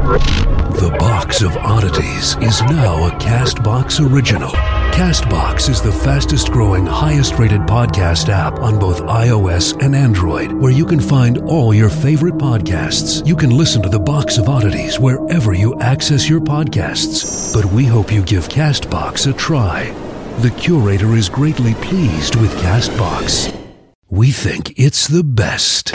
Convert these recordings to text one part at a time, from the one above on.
The Box of Oddities is now a Castbox original. Castbox is the fastest growing, highest rated podcast app on both iOS and Android, where you can find all your favorite podcasts. You can listen to The Box of Oddities wherever you access your podcasts. But we hope you give Castbox a try. The curator is greatly pleased with Castbox. We think it's the best.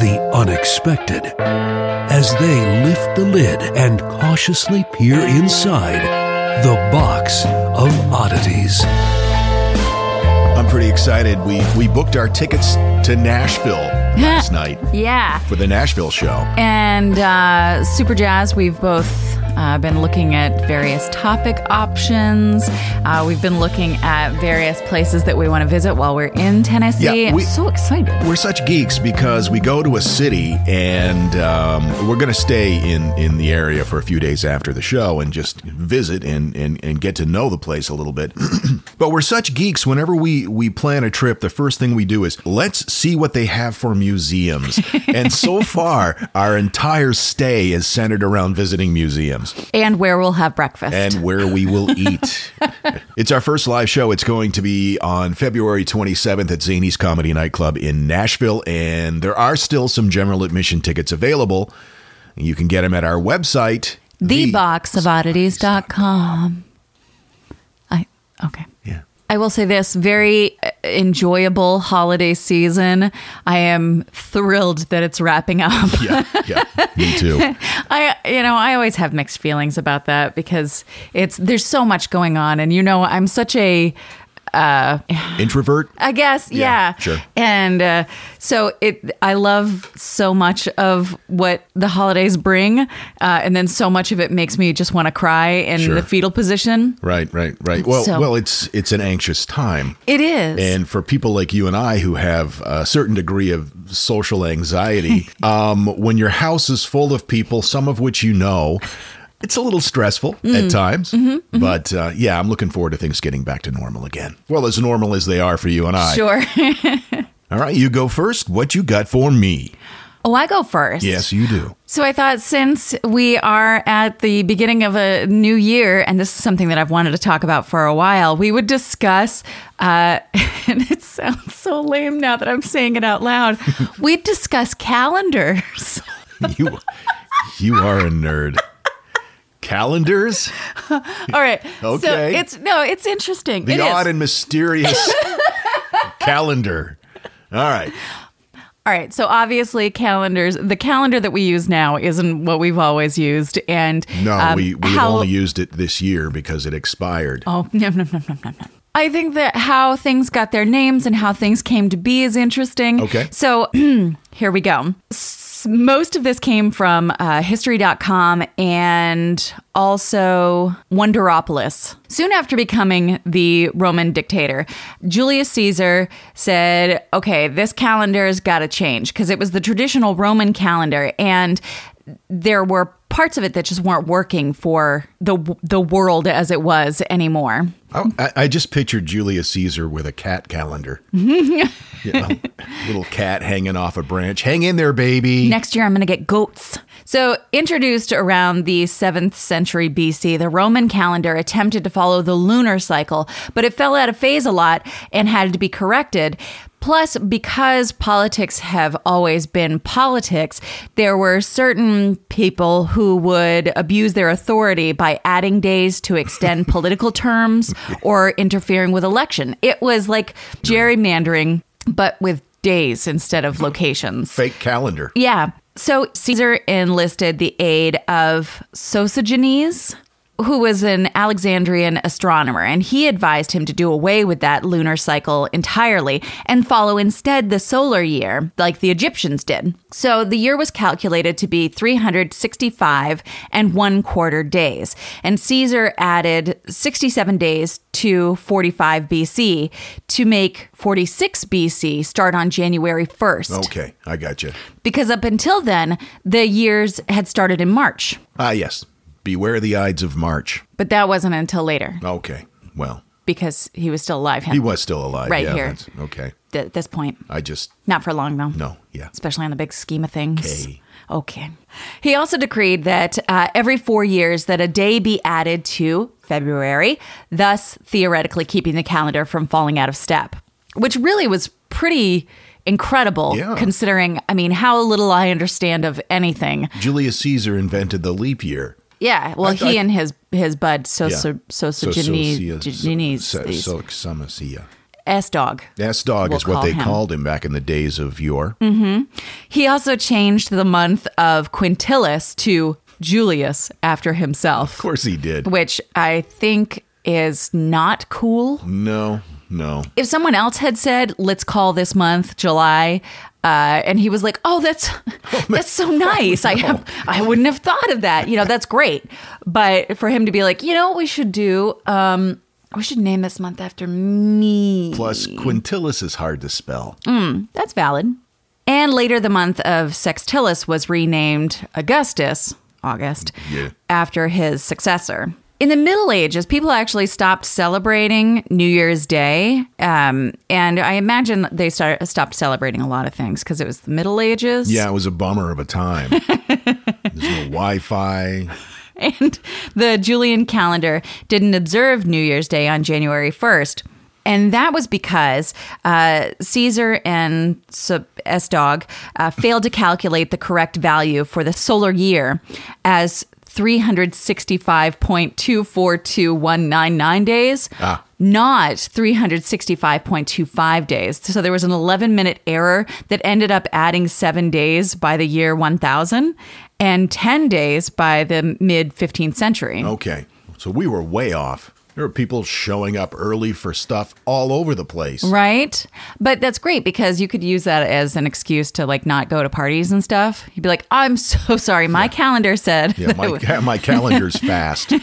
the unexpected as they lift the lid and cautiously peer inside the box of oddities. I'm pretty excited. We we booked our tickets to Nashville last night Yeah. for the Nashville show. And uh, Super Jazz, we've both uh, been looking at various topic options. Uh, we've been looking at various places that we want to visit while we're in Tennessee. Yeah, we- I'm so excited. We're such geeks because we go to a city and um, we're going to stay in, in the area for a few days after the show and just visit and, and, and get to know the place a little bit. but we're such geeks. Whenever we, we plan a trip, the first thing we do is let's see what they have for museums. and so far, our entire stay is centered around visiting museums. And where we'll have breakfast. and where we will eat. it's our first live show. It's going to be on February 27th at Zany's Comedy Nightclub in Nashville, and there are still some general admission tickets available. You can get them at our website. Theboxofoddities.com. I okay. I will say this very uh, enjoyable holiday season. I am thrilled that it's wrapping up. Yeah, yeah, me too. I you know, I always have mixed feelings about that because it's there's so much going on and you know, I'm such a Introvert. I guess, Yeah, yeah. sure. And uh, so it, I love so much of what the holidays bring, uh, and then so much of it makes me just want to cry in Sure. the fetal position. Right, right, right. Well, So- well, it's it's an anxious time. It is. And for people like you and I who have a certain degree of social anxiety, um, when your house is full of people, some of which you know, it's a little stressful Mm. at times. Mm-hmm, But uh, yeah, I'm looking forward to things getting back to normal again. Well, as normal as they are for you and I. sure. All right, you go first. What you got for me? oh, I go first. Yes, you do. So I thought since we are at the beginning of a new year, and this is something that I've wanted to talk about for a while, we would discuss, uh, and it sounds so lame now that I'm saying it out loud, we'd discuss calendars. You, you are a nerd. Calendars? All right. So Okay. it's no, it's interesting. The It is. odd and mysterious calendar. All right. All right. So obviously, calendars. The calendar that we use now isn't what we've always used, and No, um, we we how- only used it this year because it expired. Oh no no no no no no. I think that how things got their names and how things came to be is interesting. Okay. So here we go. Most of this came from uh, History.com and also Wonderopolis. Soon after becoming the Roman dictator, Julius Caesar said, okay, this calendar's got to change because it was the traditional Roman calendar. And there were parts of it that just weren't working for the the world as it was anymore. Oh, I, I just pictured Julius Caesar with a cat calendar. you know, little cat hanging off a branch. Hang in there, baby. Next year, I'm going to get goats. So, introduced around the 7th century BC, the Roman calendar attempted to follow the lunar cycle, but it fell out of phase a lot and had to be corrected. Plus, because politics have always been politics, there were certain people who would abuse their authority by adding days to extend political terms or interfering with election. It was like gerrymandering, but with days instead of locations. Fake calendar. Yeah. So Caesar enlisted the aid of Sosigenes, who was an Alexandrian astronomer, and he advised him to do away with that lunar cycle entirely and follow instead the solar year, like the Egyptians did. So the year was calculated to be 365 and one quarter days, and Caesar added 67 days to 45 BC to make 46 BC start on January 1st. Okay, I got you. Because up until then, the years had started in March, Ah, yes. Beware the Ides of March. but that wasn't until later Okay, well, because he was still alive. he was still alive. Right yeah, here. Okay, at this point. I just Not for long, though. no, yeah. Especially on the big scheme of things. Okay. Okay. He also decreed that uh, every four years that a day be added to February, thus theoretically keeping the calendar from falling out of step, which really was pretty incredible Yeah. considering, I mean, how little I understand of anything. Julius Caesar invented the leap year. Yeah, well, I- he I- and his his bud so Yeah. so so so Socia- Genes so- so- Soxamacia. S dog. S dog We'll is what they him. called him back in the days of yore. Mm-hmm. He also changed the month of Quintilis to Julius after himself. Of course he did. which I think is not cool. No, no. If someone else had said, "Let's call this month July," uh, and he was like, "Oh, that's that's so nice," I have, I wouldn't have thought of that. You know, that's great. But for him to be like, you know, what we should do. Um, we should name this month after me. Plus, Quintilis is hard to spell. That's valid. And later, the month of Sextilis was renamed Augustus, August, Yeah. after his successor. In the Middle Ages, people actually stopped celebrating New Year's Day. Um, and I imagine they started, stopped celebrating a lot of things because it was the Middle Ages. Yeah, it was a bummer of a time. There's no Wi Fi. And the Julian calendar didn't observe New Year's Day on January 1st. And that was because uh, Caesar and S Dog uh, failed to calculate the correct value for the solar year as 365.242199 days, Ah. not 365.25 days. So there was an 11 minute error that ended up adding seven days by the year 1000 and 10 days by the mid 15th century. Okay. So we were way off. There were people showing up early for stuff all over the place. Right. But that's great because you could use that as an excuse to like not go to parties and stuff. You'd be like, I'm so sorry. My calendar said. Yeah, my, ca- my calendar's fast.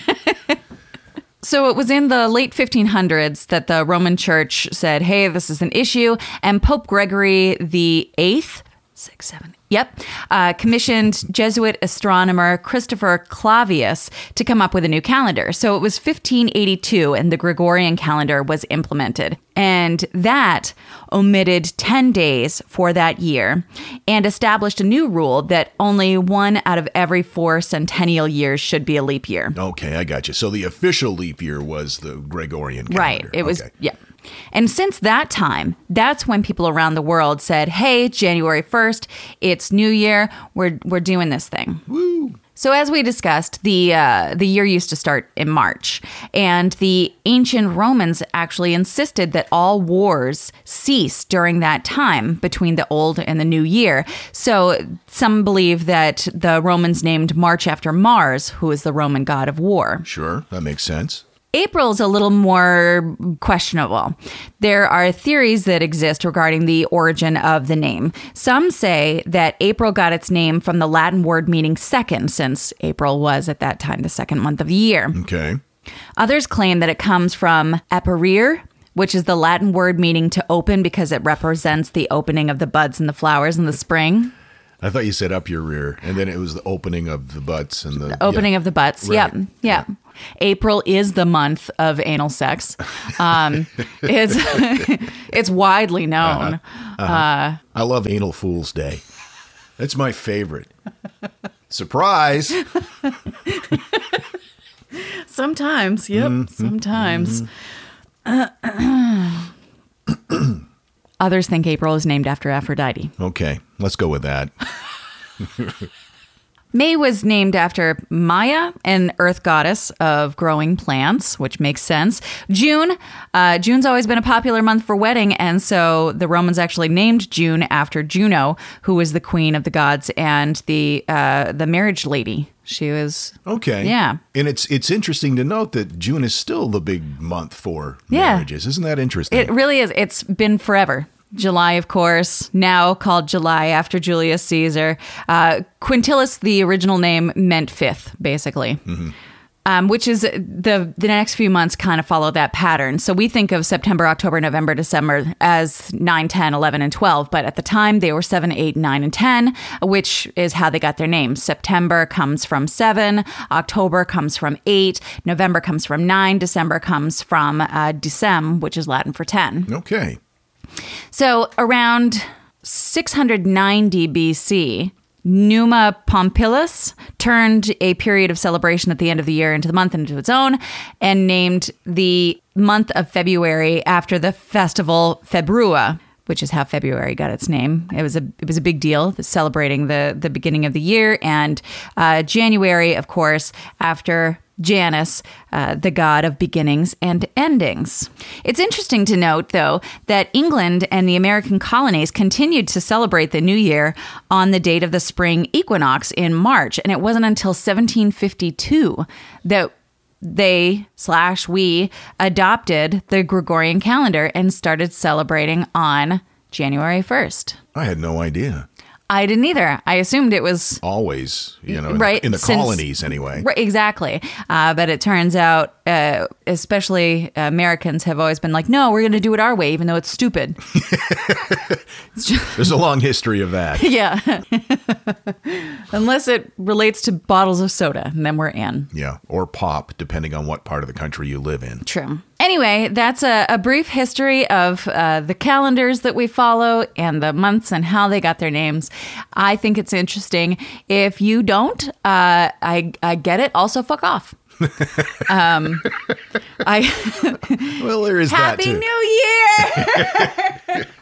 So it was in the late 1500s that the Roman Church said, "Hey, this is an issue," and Pope Gregory the Eighth, six, seven, yep, uh, commissioned Jesuit astronomer Christopher Clavius to come up with a new calendar. So it was 1582, and the Gregorian calendar was implemented, and that omitted 10 days for that year, and established a new rule that only one out of every four centennial years should be a leap year. Okay, I got you. So the official leap year was the Gregorian calendar. Right. It was, Okay. yeah. And since that time, that's when people around the world said, hey, January 1st, it's New Year. We're, we're doing this thing. Woo. So as we discussed, the uh, the year used to start in March, and the ancient Romans actually insisted that all wars cease during that time between the old and the new year. So some believe that the Romans named March after Mars, who is the Roman god of war. Sure, that makes sense. April's a little more questionable. There are theories that exist regarding the origin of the name. Some say that April got its name from the Latin word meaning second, since April was at that time the second month of the year. Okay. Others claim that it comes from aperire, which is the Latin word meaning to open because it represents the opening of the buds and the flowers in the spring. I thought you said up your rear, and then it was the opening of the butts and the opening yeah. of the butts. Right. Yep. Yeah. April is the month of anal sex. Um, it's it's widely known. I love Anal Fool's Day. That's my favorite. Surprise! Sometimes, yep. Mm-hmm. Sometimes. Others think April is named after Aphrodite. Okay, let's go with that. May was named after Maya, an earth goddess of growing plants, which makes sense. June, uh, June's always been a popular month for wedding, and so the Romans actually named June after Juno, who was the queen of the gods and the uh, the marriage lady. She was Okay. Yeah. And it's it's interesting to note that June is still the big month for Yeah. marriages. Isn't that interesting? It really is. It's been forever. July, of course, now called July after Julius Caesar. Uh, Quintilis, the original name, meant fifth, basically. Um, which is the the next few months kind of follow that pattern. So we think of September, October, November, December as 9, 10, 11, and 12. But at the time, they were 7, 8, 9, and 10, which is how they got their names. September comes from 7, October comes from 8, November comes from 9, December comes from uh, Decem, which is Latin for 10. okay. So around 690 BC, Numa Pompilius turned a period of celebration at the end of the year into the month into its own and named the month of February after the festival Februa, which is how February got its name. It was a it was a big deal celebrating the the beginning of the year and uh, January, of course, after Janus, uh, the god of beginnings and endings. It's interesting to note, though, that England and the American colonies continued to celebrate the new year on the date of the spring equinox in March, and it wasn't until 1752 that they slash we adopted the Gregorian calendar and started celebrating on January 1st. I had no idea. I didn't either. I assumed it was Always, you know, in, Right, the, in the since- colonies anyway. Right, exactly. Uh, but it turns out, uh, especially Americans have always been like, no, we're going to do it our way, even though it's stupid. There's a long history of that. yeah. Unless it relates to bottles of soda, and then we're in. Yeah, or pop, depending on what part of the country you live in. True. Anyway, that's a, a brief history of uh, the calendars that we follow and the months and how they got their names. I think it's interesting. If you don't, uh, I I get it. Also, fuck off. um, I Well, there is Happy that too. New Year.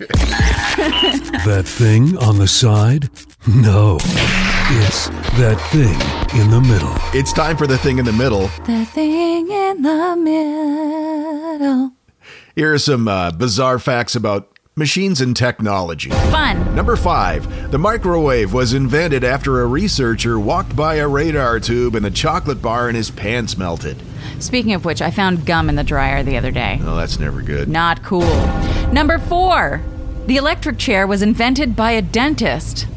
That thing on the side? No. It's that thing in the middle. it's time for the thing in the middle. the thing in the middle. Here are some uh, bizarre facts about machines and technology. Fun. Number five, the microwave was invented after a researcher walked by a radar tube and the chocolate bar in his pants melted. Speaking of which, I found gum in the dryer the other day. Oh, that's never good. Not cool. Number four, the electric chair was invented by a dentist.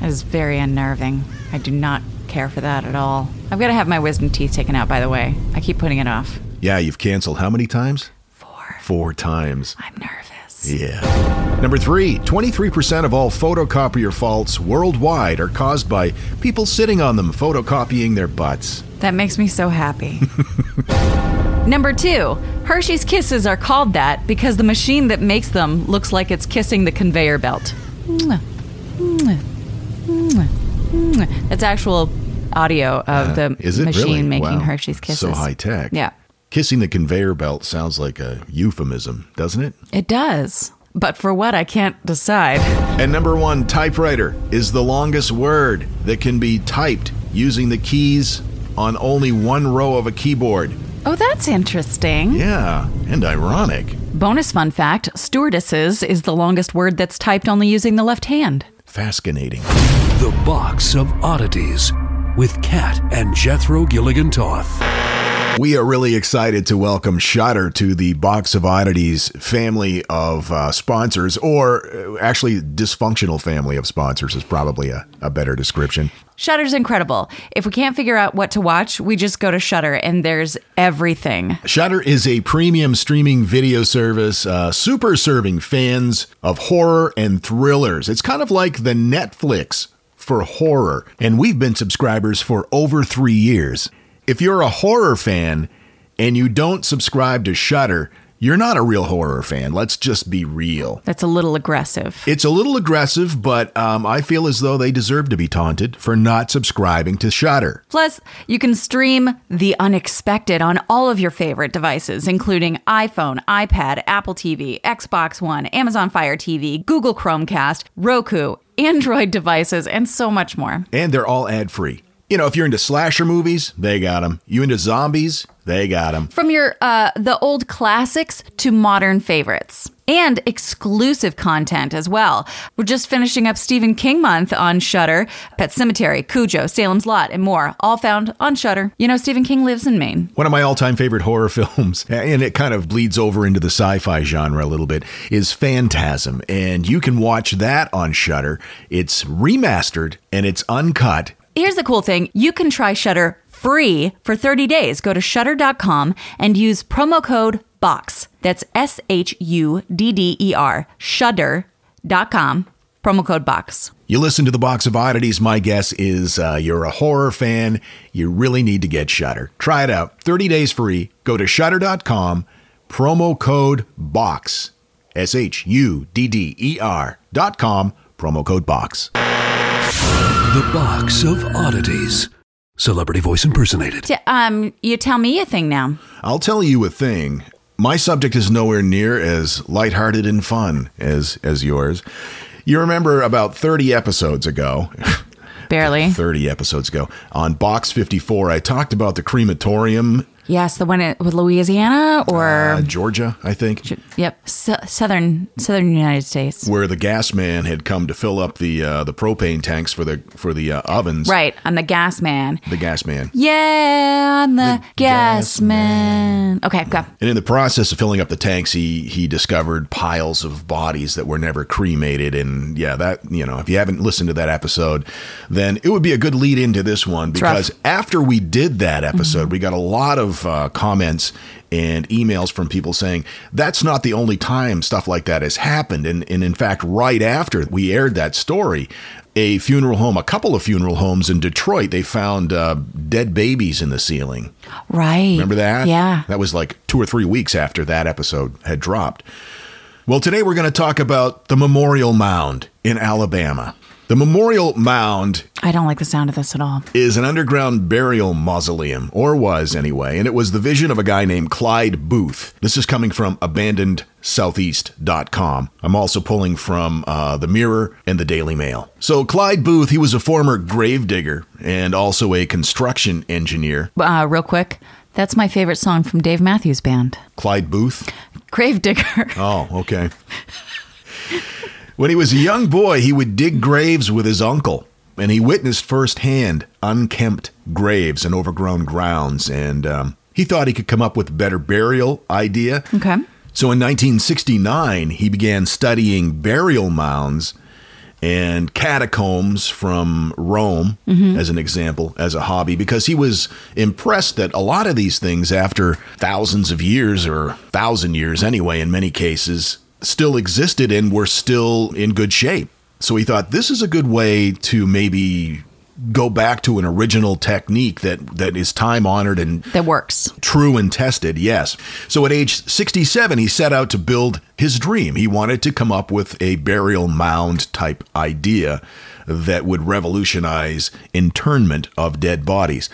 That is very unnerving. I do not care for that at all. I've got to have my wisdom teeth taken out, by the way. I keep putting it off. Yeah, you've canceled how many times? Four. Four times. I'm nervous. Yeah. Number three, 23% of all photocopier faults worldwide are caused by people sitting on them photocopying their butts. That makes me so happy. Number two, Hershey's Kisses are called that because the machine that makes them looks like it's kissing the conveyor belt. That's actual audio of the Uh, Is it machine really? making Wow. Hershey's Kisses. So high tech. Yeah, Kissing the conveyor belt sounds like a euphemism, doesn't it? it does. But for what, I can't decide. And number one, typewriter is the longest word that can be typed using the keys on only one row of a keyboard. Oh, that's interesting. Yeah, and ironic. Bonus fun fact stewardesses is the longest word that's typed only using the left hand. Fascinating. The Box of Oddities with Kat and Jethro Gilligan Toth. We are really excited to welcome Shudder to the Box of Oddities family of uh, sponsors, or uh, actually, dysfunctional family of sponsors is probably a, a better description. Shudder's incredible. If we can't figure out what to watch, we just go to Shudder and there's everything. Shudder is a premium streaming video service, uh, super serving fans of horror and thrillers. It's kind of like the Netflix for horror, and we've been subscribers for over three years. If you're a horror fan and you don't subscribe to Shudder, you're not a real horror fan. Let's just be real. That's a little aggressive. It's a little aggressive, but um, I feel as though they deserve to be taunted for not subscribing to Shudder. Plus, you can stream the unexpected on all of your favorite devices, including iPhone, iPad, Apple TV, Xbox One, Amazon Fire TV, Google Chromecast, Roku, Android devices, and so much more. And they're all ad free. You know, if you're into slasher movies, they got them. You into zombies, they got them. From your uh, the old classics to modern favorites. And exclusive content as well. We're just finishing up Stephen King month on Shudder. Pet Sematary, Cujo, Salem's Lot, and more, all found on Shudder. You know, Stephen King lives in Maine. One of my all time favorite horror films, and it kind of bleeds over into the sci fi genre a little bit, is Phantasm. And you can watch that on Shudder. It's remastered and it's uncut. Here's the cool thing you can try Shudder free for 30 days. Go to shudder.com and use promo code BOX. That's S H U D D E R. Shudder.com. Promo code BOX. You listen to the Box of Oddities. My guess is uh, you're a horror fan. You really need to get Shudder. Try it out. 30 days free. Go to shudder.com. Promo code BOX. S H U D D E R dot com. Promo code BOX. The Box of Oddities. Celebrity voice impersonated. T- um, you tell me a thing now. I'll tell you a thing. My subject is nowhere near as lighthearted and fun as as yours. You remember about 30 episodes ago, Barely. 30 episodes ago, on Box 54, I talked about the crematorium, Yes, the one at, with Louisiana or uh, Georgia, I think, yep, S- southern southern United States. where the gas man had come to fill up the uh, the propane tanks for the for the uh, ovens. Right, I'm the gas man. The gas man. Yeah, I'm the, gas, gas man. Okay, go. And in the process of filling up the tanks, he he discovered piles of bodies that were never cremated. And yeah, that you know, if you haven't listened to that episode, then it would be a good lead into this one because after we did that episode, we got a lot of uh, comments and emails from people saying that's not the only time stuff like that has happened. And and in fact, right after we aired that story. A funeral home, a couple of funeral homes in Detroit, they found uh, dead babies in the ceiling. Right. Remember that? Yeah. That was like two or three weeks after that episode had dropped. Well, today we're going to talk about the Memorial Mound in Alabama. The Memorial Mound I don't like the sound of this at all. is an underground burial mausoleum, or was anyway, and it was the vision of a guy named Clyde Booth. This is coming from abandonedsoutheast.com. I'm also pulling from uh, the Mirror and the Daily Mail. So, Clyde Booth, he was a former gravedigger and also a construction engineer. Uh, real quick, that's my favorite song from Dave Matthews Band, Clyde Booth? Gravedigger. Oh, okay. when he was a young boy, he would dig graves with his uncle, and he witnessed firsthand unkempt graves and overgrown grounds, and um, he thought he could come up with a better burial idea. okay. So in 1969, he began studying burial mounds and catacombs from Rome, as an example, as a hobby, because he was impressed that a lot of these things, after thousands of years or thousand years anyway, in many cases, still existed and were still in good shape. So he thought this is a good way to maybe go back to an original technique that, that is time honored and That works. true and tested, yes. So at age 67, he set out to build his dream. He wanted to come up with a burial mound type idea that would revolutionize internment of dead bodies.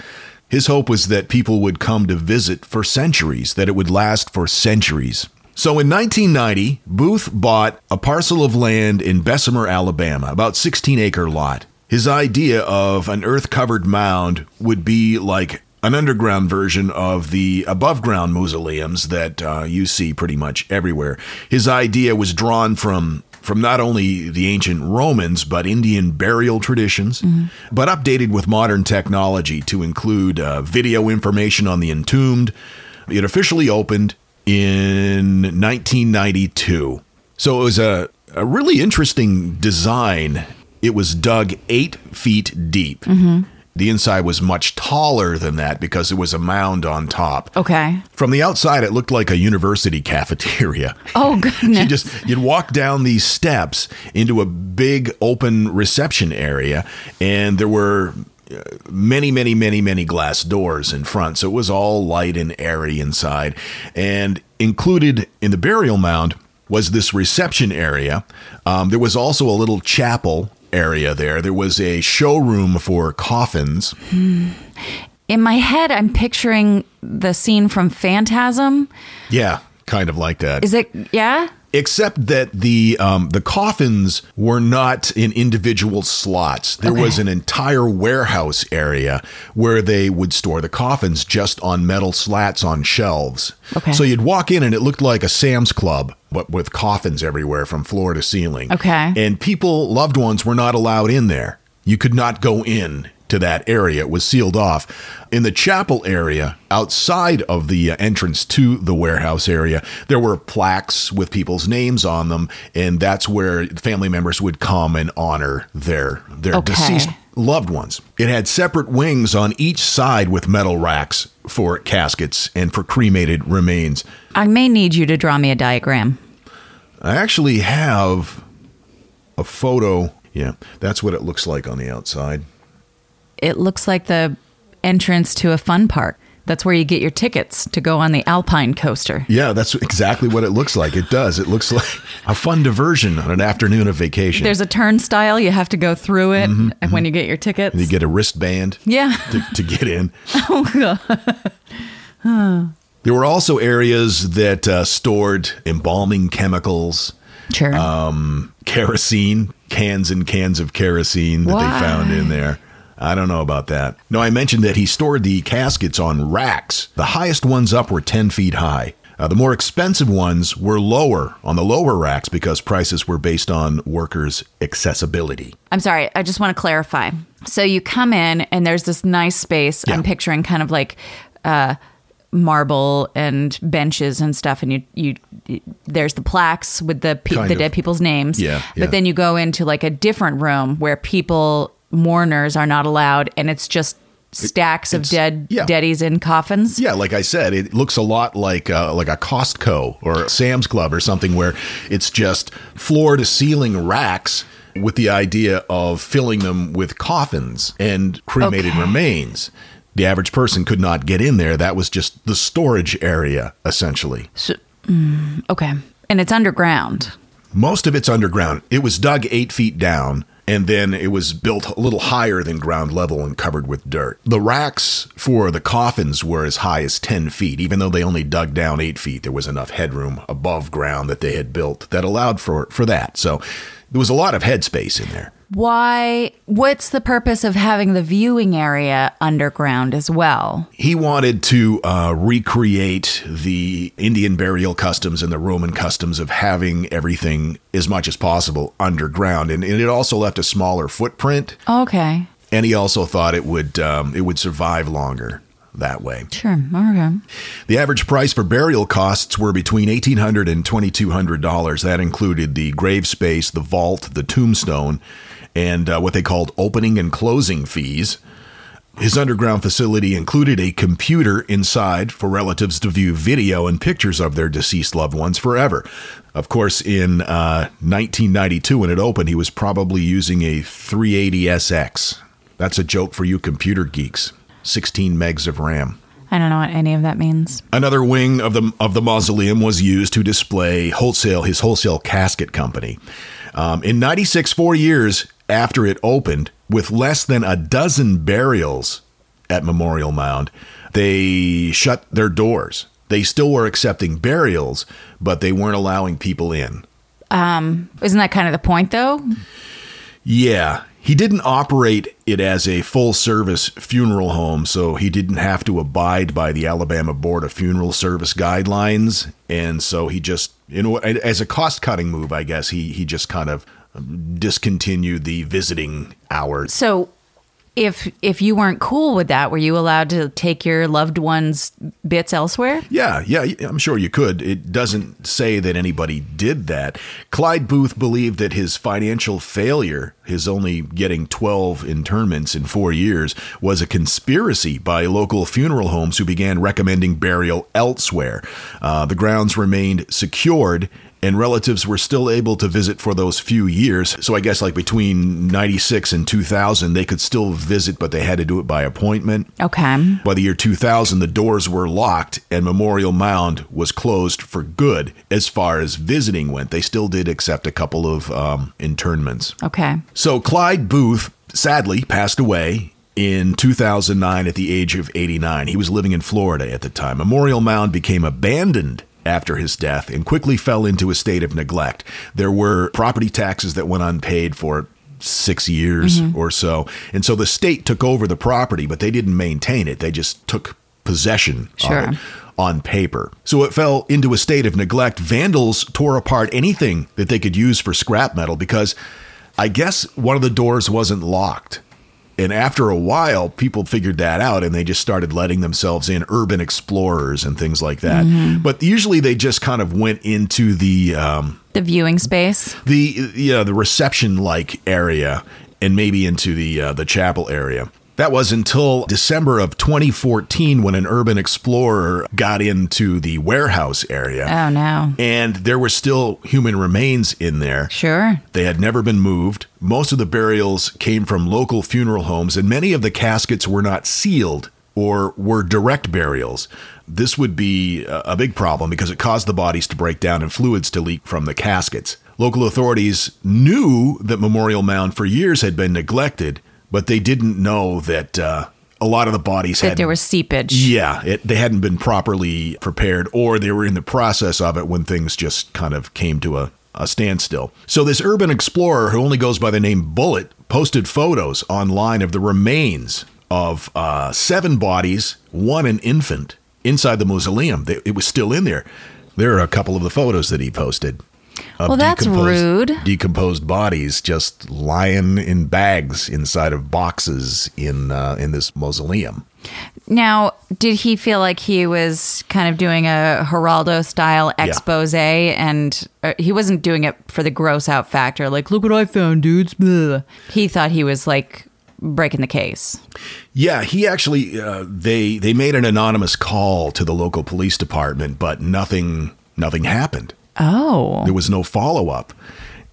His hope was that people would come to visit for centuries, that it would last for centuries. So in 1990, Booth bought a parcel of land in Bessemer, Alabama, about 16 acre lot. His idea of an earth covered mound would be like an underground version of the above ground mausoleums that uh, you see pretty much everywhere. His idea was drawn from from not only the ancient Romans but Indian burial traditions, but updated with modern technology to include uh, video information on the entombed. It officially opened in 1992. So it was a, a really interesting design. It was dug eight feet deep. Mm-hmm. The inside was much taller than that because it was a mound on top. Okay. From the outside, it looked like a university cafeteria. Oh goodness. you just you'd walk down these steps into a big open reception area, and there were many, many, many, many glass doors in front. So it was all light and airy inside. And included in the burial mound was this reception area. Um, there was also a little chapel area there. There was a showroom for coffins. In my head, I'm picturing the scene from Phantasm. Yeah, kind of like that. Is it? Yeah. Except that the um, the coffins were not in individual slots. There Okay. was an entire warehouse area where they would store the coffins just on metal slats on shelves. Okay. So you'd walk in and it looked like a Sam's Club, but with coffins everywhere from floor to ceiling. Okay. And people, loved ones, were not allowed in there. You could not go in to that area. It was sealed off. In the chapel area, outside of the uh, entrance to the warehouse area, there were plaques with people's names on them, and that's where family members would come and honor their their Okay. deceased loved ones. It had separate wings on each side with metal racks for caskets and for cremated remains. I may need you to draw me a diagram. I actually have a photo. Yeah, that's what it looks like on the outside. It looks like the entrance to a fun park. That's where you get your tickets to go on the Alpine coaster. Yeah, that's exactly what it looks like. It does. It looks like a fun diversion on an afternoon of vacation. There's a turnstile. You have to go through it when you get your tickets. you get a wristband yeah. to, to get in. Oh god. There were also areas that uh, stored embalming chemicals, Sure. um, kerosene, cans and cans of kerosene that Why? they found in there. I don't know about that. No, I mentioned that he stored the caskets on racks. The highest ones up were 10 feet high. Uh, the more expensive ones were lower on the lower racks because prices were based on workers' accessibility. I'm sorry. I just want to clarify. So you come in and there's this nice space. Yeah. I'm picturing kind of like uh, marble and benches and stuff, and you you there's the plaques with the pe- the of. dead people's names. Yeah, But then you go into like a different room where people mourners are not allowed, and it's just stacks of it's- dead yeah. deadies in coffins. Yeah, like I said, it looks a lot like uh, like a Costco or Sam's Club or something where it's just floor to ceiling racks with the idea of filling them with coffins and cremated Okay. remains. The average person could not get in there. That was just the storage area, essentially. Okay. And it's underground. Most of it's underground. It was dug eight feet down, and then it was built a little higher than ground level and covered with dirt. The racks for the coffins were as high as 10 feet. Even though they only dug down eight feet, there was enough headroom above ground that they had built that allowed for, for that. So there was a lot of headspace in there. Why? What's the purpose of having the viewing area underground as well? He wanted to uh, recreate the Indian burial customs and the Roman customs of having everything as much as possible underground. And, and it also left a smaller footprint. Okay. and he also thought it would um, it would survive longer that way. Sure. Okay. The average price for burial costs were between eighteen hundred and twenty two hundred dollars. That included the grave space, the vault, the tombstone, and uh, what they called opening and closing fees. His underground facility included a computer inside for relatives to view video and pictures of their deceased loved ones forever. Of course, in uh, 1992, when it opened, he was probably using a 380SX. That's a joke for you computer geeks. 16 megs of RAM. I don't know what any of that means. Another wing of the of the mausoleum was used to display wholesale his wholesale casket company. Um, in '96, four years after it opened, with less than a dozen burials at Memorial Mound, they shut their doors. They still were accepting burials, but they weren't allowing people in. Um, Isn't that kind of the point, though? Yeah, he didn't operate it as a full service funeral home, so he didn't have to abide by the Alabama Board of Funeral Service guidelines, and so he just, you know, as a cost cutting move, I guess he he just kind of discontinued the visiting hours. So, if if you weren't cool with that, were you allowed to take your loved one's bits elsewhere? Yeah, yeah, I'm sure you could. It doesn't say that anybody did that. Clyde Booth believed that his financial failure, his only getting 12 internments in four years, was a conspiracy by local funeral homes who began recommending burial elsewhere. Uh, the grounds remained secured and relatives were still able to visit for those few years. So I guess like between 96 and 2000, they could still visit, but they had to do it by appointment. Okay. By the year 2000, the doors were locked and Memorial Mound was closed for good as far as visiting went. They still did accept a couple of um, internments. Okay. So Clyde Booth sadly passed away in 2009 at the age of 89. He was living in Florida at the time. Memorial Mound became abandoned after his death and quickly fell into a state of neglect. There were property taxes that went unpaid for six years Mm-hmm. or so. And so the state took over the property, but they didn't maintain it. They just took possession Sure. of it on paper. So it fell into a state of neglect. Vandals tore apart anything that they could use for scrap metal because I guess one of the doors wasn't locked. And after a while, people figured that out and they just started letting themselves in urban explorers and things like that. But usually they just kind of went into the um, The viewing space. the you know, the reception like area and maybe into the uh, the chapel area. That was until December of 2014 when an urban explorer got into the warehouse area. Oh no. And there were still human remains in there. Sure. They had never been moved. Most of the burials came from local funeral homes, and many of the caskets were not sealed or were direct burials. This would be a a big problem because it caused the bodies to break down and fluids to leak from the caskets. Local authorities knew that Memorial Mound for years had been neglected, but they didn't know that uh, a lot of the bodies That had there was seepage. yeah, it, they hadn't been properly prepared, or they were in the process of it when things just kind of came to a, a standstill. So, this urban explorer who only goes by the name Bullet posted photos online of the remains of uh, seven bodies, one an infant, inside the mausoleum. They, it was still in there. There are a couple of the photos that he posted. Well, that's rude. Decomposed bodies just lying in bags inside of boxes in uh, in this mausoleum. Now, did he feel like he was kind of doing a Geraldo style expose and uh, he wasn't doing it for the gross out factor, like, look what I found, dudes? Blah. He thought he was like breaking the case. Yeah, he actually uh, they they made an anonymous call to the local police department, but nothing nothing happened. Oh. There was no follow up,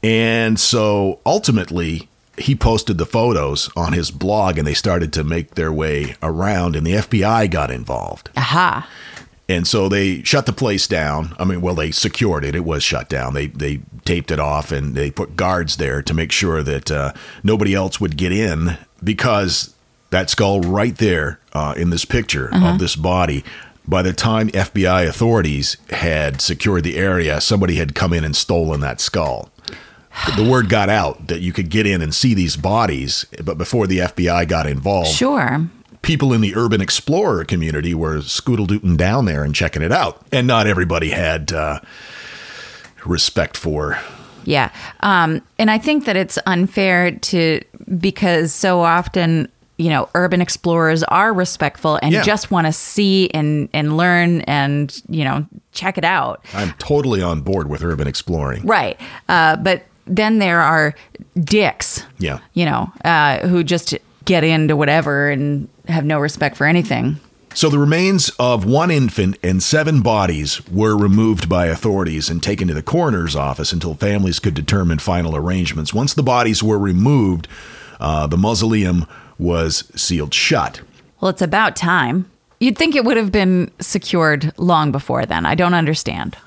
and so ultimately he posted the photos on his blog, and they started to make their way around, and the FBI got involved. Aha. And so they shut the place down. I mean, well, they secured it. It was shut down. They they taped it off and they put guards there to make sure that uh, nobody else would get in because that skull right there uh, in this picture of this body. By the time FBI authorities had secured the area, somebody had come in and stolen that skull. The word got out that you could get in and see these bodies, but before the FBI got involved, Sure. people in the urban explorer community were scoodle-dooting down there and checking it out. And not everybody had uh, respect for. Yeah. Um, and I think that it's unfair to, because so often, you know, urban explorers are respectful and Yeah. just want to see and, and learn and, you know, check it out. I'm totally on board with urban exploring. Right. Uh, but then there are dicks, Yeah. you know, uh, who just get into whatever and have no respect for anything. So the remains of one infant and seven bodies were removed by authorities and taken to the coroner's office until families could determine final arrangements. Once the bodies were removed, uh, the mausoleum was sealed shut. Well, it's about time. You'd think it would have been secured long before then. I don't understand.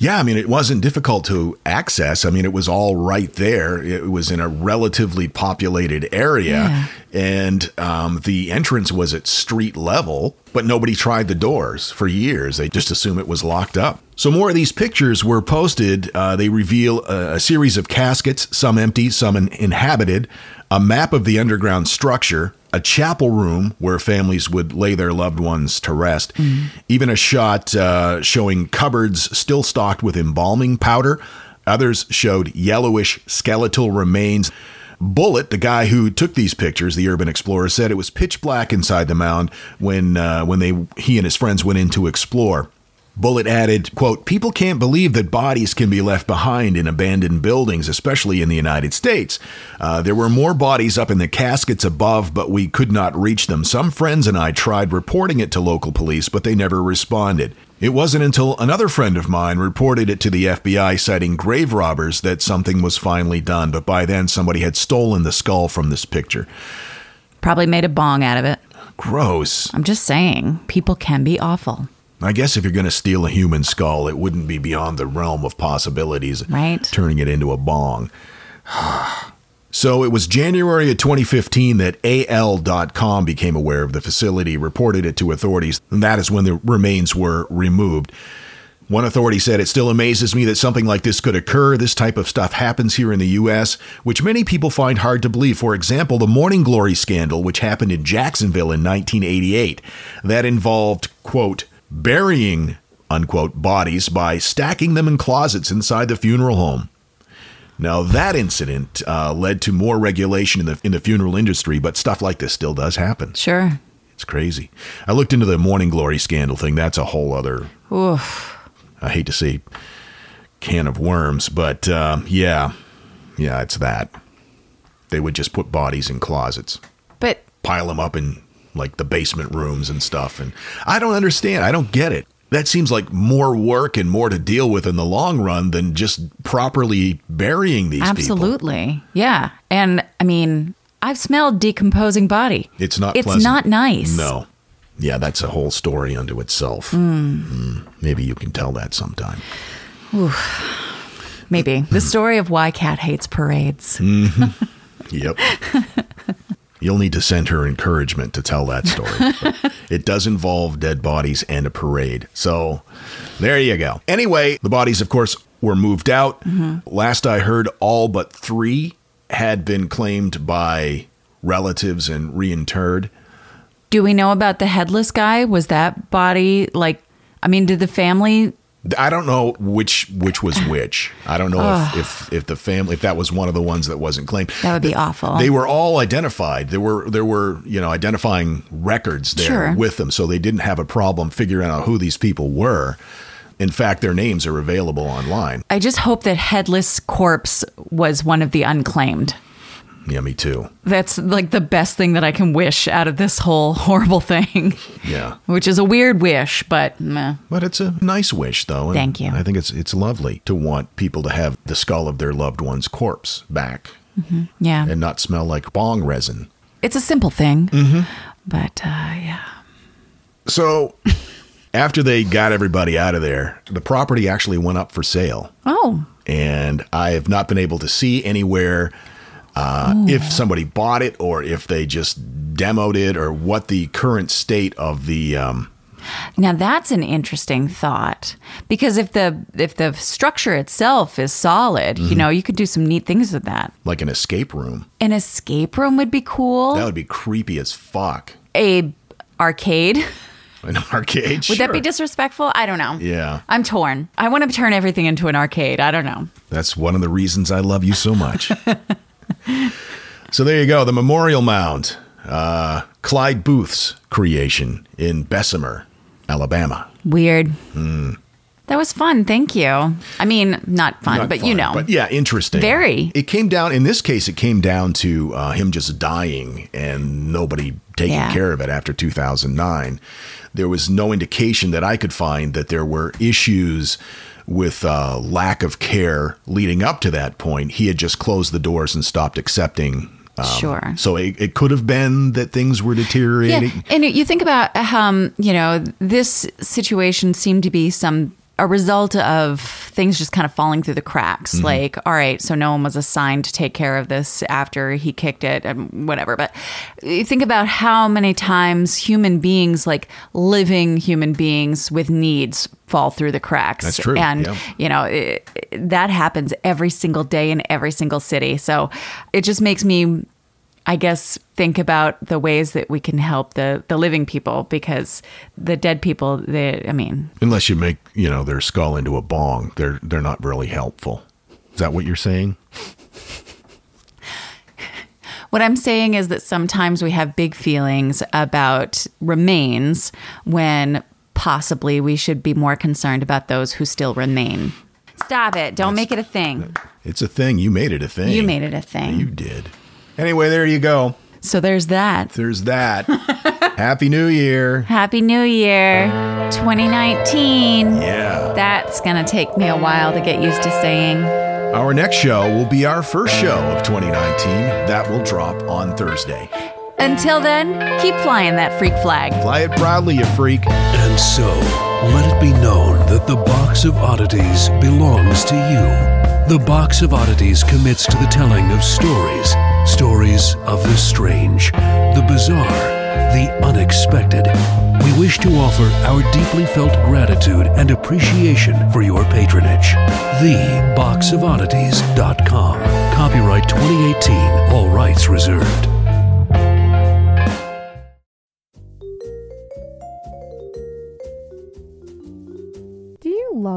Yeah, I mean, it wasn't difficult to access. I mean, it was all right there. It was in a relatively populated area, and um, the entrance was at street level, but nobody tried the doors for years. They just assumed it was locked up. So, more of these pictures were posted. Uh, they reveal a, a series of caskets, some empty, some in- inhabited, a map of the underground structure, a chapel room where families would lay their loved ones to rest, even a shot uh, showing cupboards still stocked with embalming powder. Others showed yellowish skeletal remains. Bullet, the guy who took these pictures, the urban explorer, said it was pitch black inside the mound when uh, when they he and his friends went in to explore. Bullet added, quote, People can't believe that bodies can be left behind in abandoned buildings, especially in the United States. Uh, there were more bodies up in the caskets above, but we could not reach them. Some friends and I tried reporting it to local police, but they never responded. It wasn't until another friend of mine reported it to the FBI, citing grave robbers, that something was finally done, but by then somebody had stolen the skull from this picture. Probably made a bong out of it. Gross. I'm just saying, people can be awful. I guess if you're going to steal a human skull, it wouldn't be beyond the realm of possibilities. Right. Turning it into a bong. so it was January of 2015 that AL.com became aware of the facility, reported it to authorities, and that is when the remains were removed. One authority said, It still amazes me that something like this could occur. This type of stuff happens here in the U.S., which many people find hard to believe. For example, the Morning Glory scandal, which happened in Jacksonville in 1988, that involved, quote, burying, unquote, bodies by stacking them in closets inside the funeral home. Now, that incident uh, led to more regulation in the, in the funeral industry, but stuff like this still does happen. Sure. It's crazy. I looked into the Morning Glory scandal thing. That's a whole other, Oof. I hate to say, can of worms, but uh, yeah, yeah, it's that. They would just put bodies in closets, But pile them up in like the basement rooms and stuff. And I don't understand. I don't get it. That seems like more work and more to deal with in the long run than just properly burying these people. absolutely. Yeah. And I mean, I've smelled decomposing body. It's not It's pleasant. not nice. No. Yeah, that's a whole story unto itself. Mm, maybe you can tell that sometime. Maybe. The story of why Kat hates parades. Yep. You'll need to send her encouragement to tell that story. It does involve dead bodies and a parade. So there you go. Anyway, the bodies, of course, were moved out. Mm-hmm. Last I heard, all but three had been claimed by relatives and reinterred. Do we know about the headless guy? Was that body like I mean, did the family I don't know which which was which. I don't know if, if if the family if that was one of the ones that wasn't claimed. That would be awful. They were all identified. There were there were you know identifying records there Sure. with them, so they didn't have a problem figuring out who these people were. In fact, their names are available online. I just hope that headless corpse was one of the unclaimed. Yeah, me too. That's like the best thing that I can wish out of this whole horrible thing, Yeah, which is a weird wish, but meh. but it's a nice wish though. Thank you. I think it's it's lovely to want people to have the skull of their loved one's corpse back yeah. and not smell like bong resin. It's a simple thing, Mm-hmm. but uh, yeah. So after they got everybody out of there, the property actually went up for sale. Oh, And I have not been able to see anywhere uh, if somebody bought it or if they just demoed it or what the current state of the. Um, now that's an interesting thought because if the if the structure itself is solid, Mm-hmm. you know, you could do some neat things with that. like an escape room. An escape room would be cool. That would be creepy as fuck. a arcade. An arcade. Would that be disrespectful? I don't know. Yeah. I'm torn. I want to turn everything into an arcade. I don't know. That's one of the reasons I love you so much. so there you go. The Memorial Mound. Uh, Clyde Booth's creation in Bessemer, Alabama. Weird. That was fun. Thank you. I mean, not fun, Not but you know. But yeah, interesting. Very. It came down, in this case, it came down to uh, him just dying and nobody taking Yeah. care of it after 2009. There was no indication that I could find that there were issues with uh, lack of care leading up to that point. He had just closed the doors and stopped accepting. um, Sure. So it, it could have been that things were deteriorating. Yeah, and you think about um, you know, this situation seemed to be some a result of things just kind of falling through the cracks. Mm-hmm. Like, all right, so no one was assigned to take care of this after he kicked it and whatever. But you think about how many times human beings, like living human beings with needs, fall through the cracks. That's true, And yeah. you know it, it- that happens every single day in every single city. So it just makes me I guess think about the ways that we can help the the living people because the dead people they I mean Unless you make, you know, their skull into a bong, they're they're not really helpful. Is that what you're saying? What I'm saying is that sometimes we have big feelings about remains when possibly we should be more concerned about those who still remain. Stop it. Don't make it a thing. It's a thing. You made it a thing. You made it a thing. You did. Anyway, there you go. So there's that. There's that. Happy New Year. Happy New Year 2019. Yeah. That's going to take me a while to get used to saying. Our next show will be our first show of 2019. That will drop on Thursday. Until then, keep flying that freak flag. Fly it proudly, you freak. And so, let it be known that the Box of Oddities belongs to you. The Box of Oddities commits to the telling of stories stories of the strange, the bizarre, the unexpected. We wish to offer our deeply felt gratitude and appreciation for your patronage. TheBoxOfOddities.com. Copyright 2018, all rights reserved.